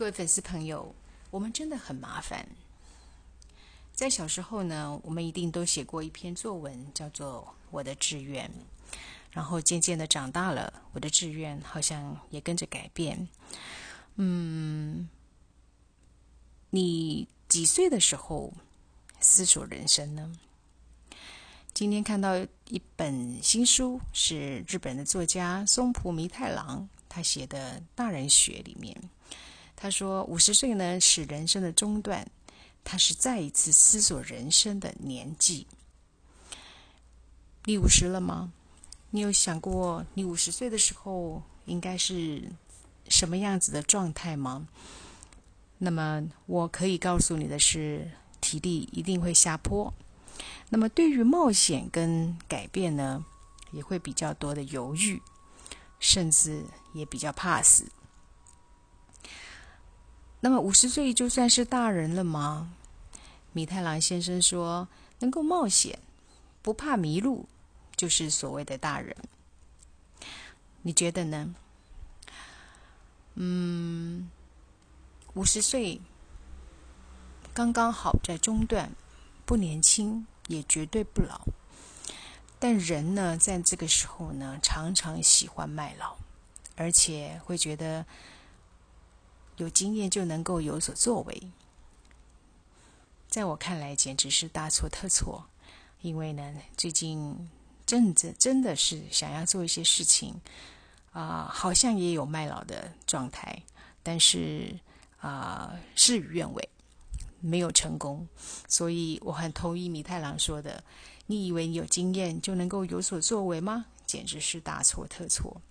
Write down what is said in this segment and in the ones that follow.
各位粉丝朋友，我们真的很麻烦。在小时候呢，我们一定都写过一篇作文，叫做《我的志愿》。然后渐渐的长大了，我的志愿好像也跟着改变。嗯，你几岁的时候思索人生呢？今天看到一本新书，是日本的作家松浦弥太郎他写的《大人学》里面，他说五十岁呢是人生的中段，他是再一次思索人生的年纪。你五十了吗？你有想过你五十岁的时候应该是什么样子的状态吗？那么我可以告诉你的是，体力一定会下坡。那么，对于冒险跟改变呢，也会比较多的犹豫，甚至也比较怕死。那么，五十岁就算是大人了吗？米太郎先生说：“能够冒险，不怕迷路，就是所谓的大人。”你觉得呢？嗯，五十岁刚刚好在中段，不年轻。也绝对不老，但人呢，在这个时候呢，常常喜欢卖老，而且会觉得有经验就能够有所作为。在我看来，简直是大错特错。因为呢，最近真的真的是想要做一些事情，啊，好像也有卖老的状态，但是啊，事与愿违。没有成功，所以我很同意米太郎说的：“你以为你有经验就能够有所作为吗？简直是大错特错。”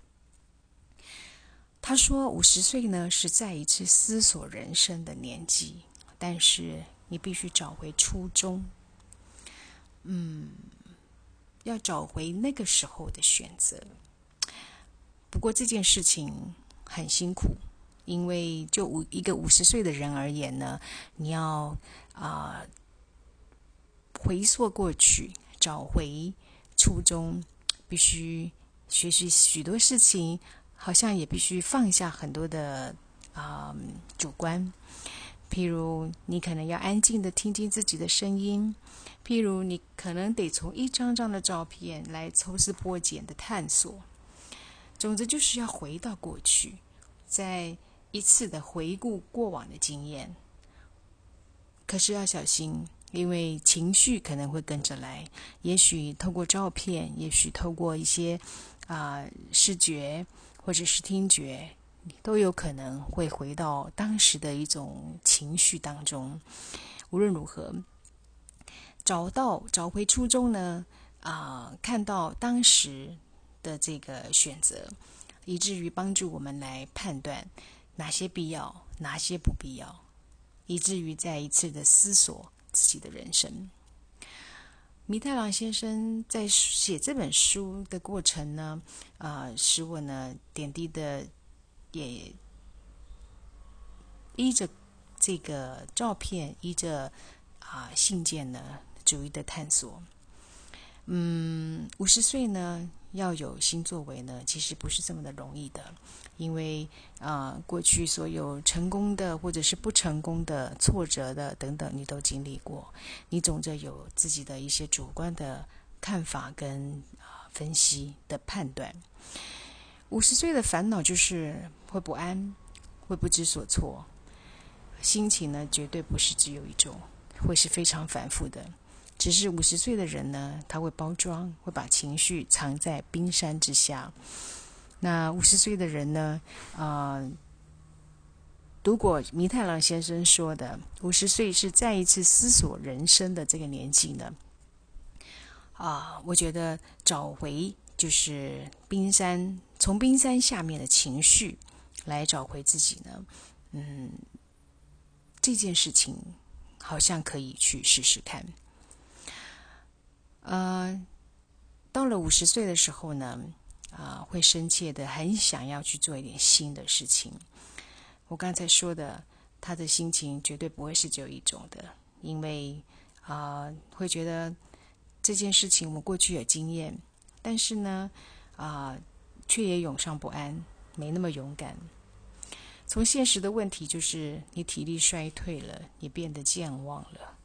他说：“五十岁呢是再一次思索人生的年纪，但是你必须找回初衷。嗯，要找回那个时候的选择。不过这件事情很辛苦。”因为就五一个五十岁的人而言呢，你要啊回溯过去，找回初衷，必须学习许多事情，好像也必须放下很多的啊主观。譬如你可能要安静的听听自己的声音，譬如你可能得从一张张的照片来抽丝剥茧的探索。总之就是要回到过去，在。一次的回顾过往的经验，可是要小心，因为情绪可能会跟着来。也许透过照片，也许透过一些啊视觉或者是听觉，都有可能会回到当时的一种情绪当中。无论如何，找到找回初衷呢？啊，看到当时的这个选择，以至于帮助我们来判断。哪些必要，哪些不必要，以至于再一次的思索自己的人生。弥太郎先生在写这本书的过程呢，啊，使我呢点滴的也依着这个照片，依着啊信件呢，逐一的探索。嗯，五十岁呢。要有新作为呢，其实不是这么的容易的，因为啊，过去所有成功的或者是不成功的、挫折的等等，你都经历过，你总着有自己的一些主观的看法跟啊分析的判断。五十岁的烦恼就是会不安，会不知所措，心情呢绝对不是只有一种，会是非常反复的。只是五十岁的人呢，他会包装，会把情绪藏在冰山之下。那五十岁的人呢？啊，如果弥太郎先生说的五十岁是再一次思索人生的这个年纪呢？啊，我觉得找回就是冰山，从冰山下面的情绪来找回自己呢。嗯，这件事情好像可以去试试看。呃，到了五十岁的时候呢，啊，会深切的很想要去做一点新的事情。我刚才说的，他的心情绝对不会是只有一种的，因为啊，会觉得这件事情我们过去有经验，但是呢，啊，却也涌上不安，没那么勇敢。从现实的问题就是，你体力衰退了，你变得健忘了，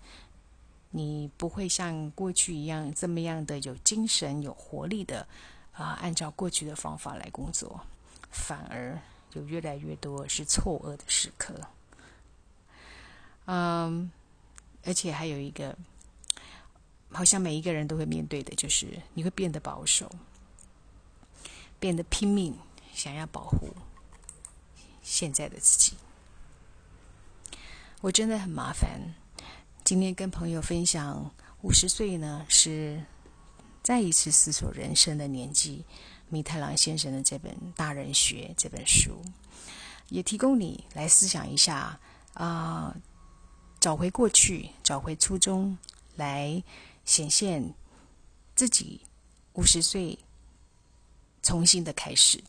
你不会像过去一样这么样的有精神、有活力的啊，按照过去的方法来工作，反而有越来越多是错愕的时刻。嗯，而且还有一个，好像每一个人都会面对的，就是你会变得保守，变得拼命，想要保护。现在的自己，我真的很麻烦。今天跟朋友分享，五十岁呢是再一次思索人生的年纪。米太郎先生的这本《大人学》这本书，也提供你来思想一下啊，找回过去，找回初衷，来显现自己五十岁重新的开始。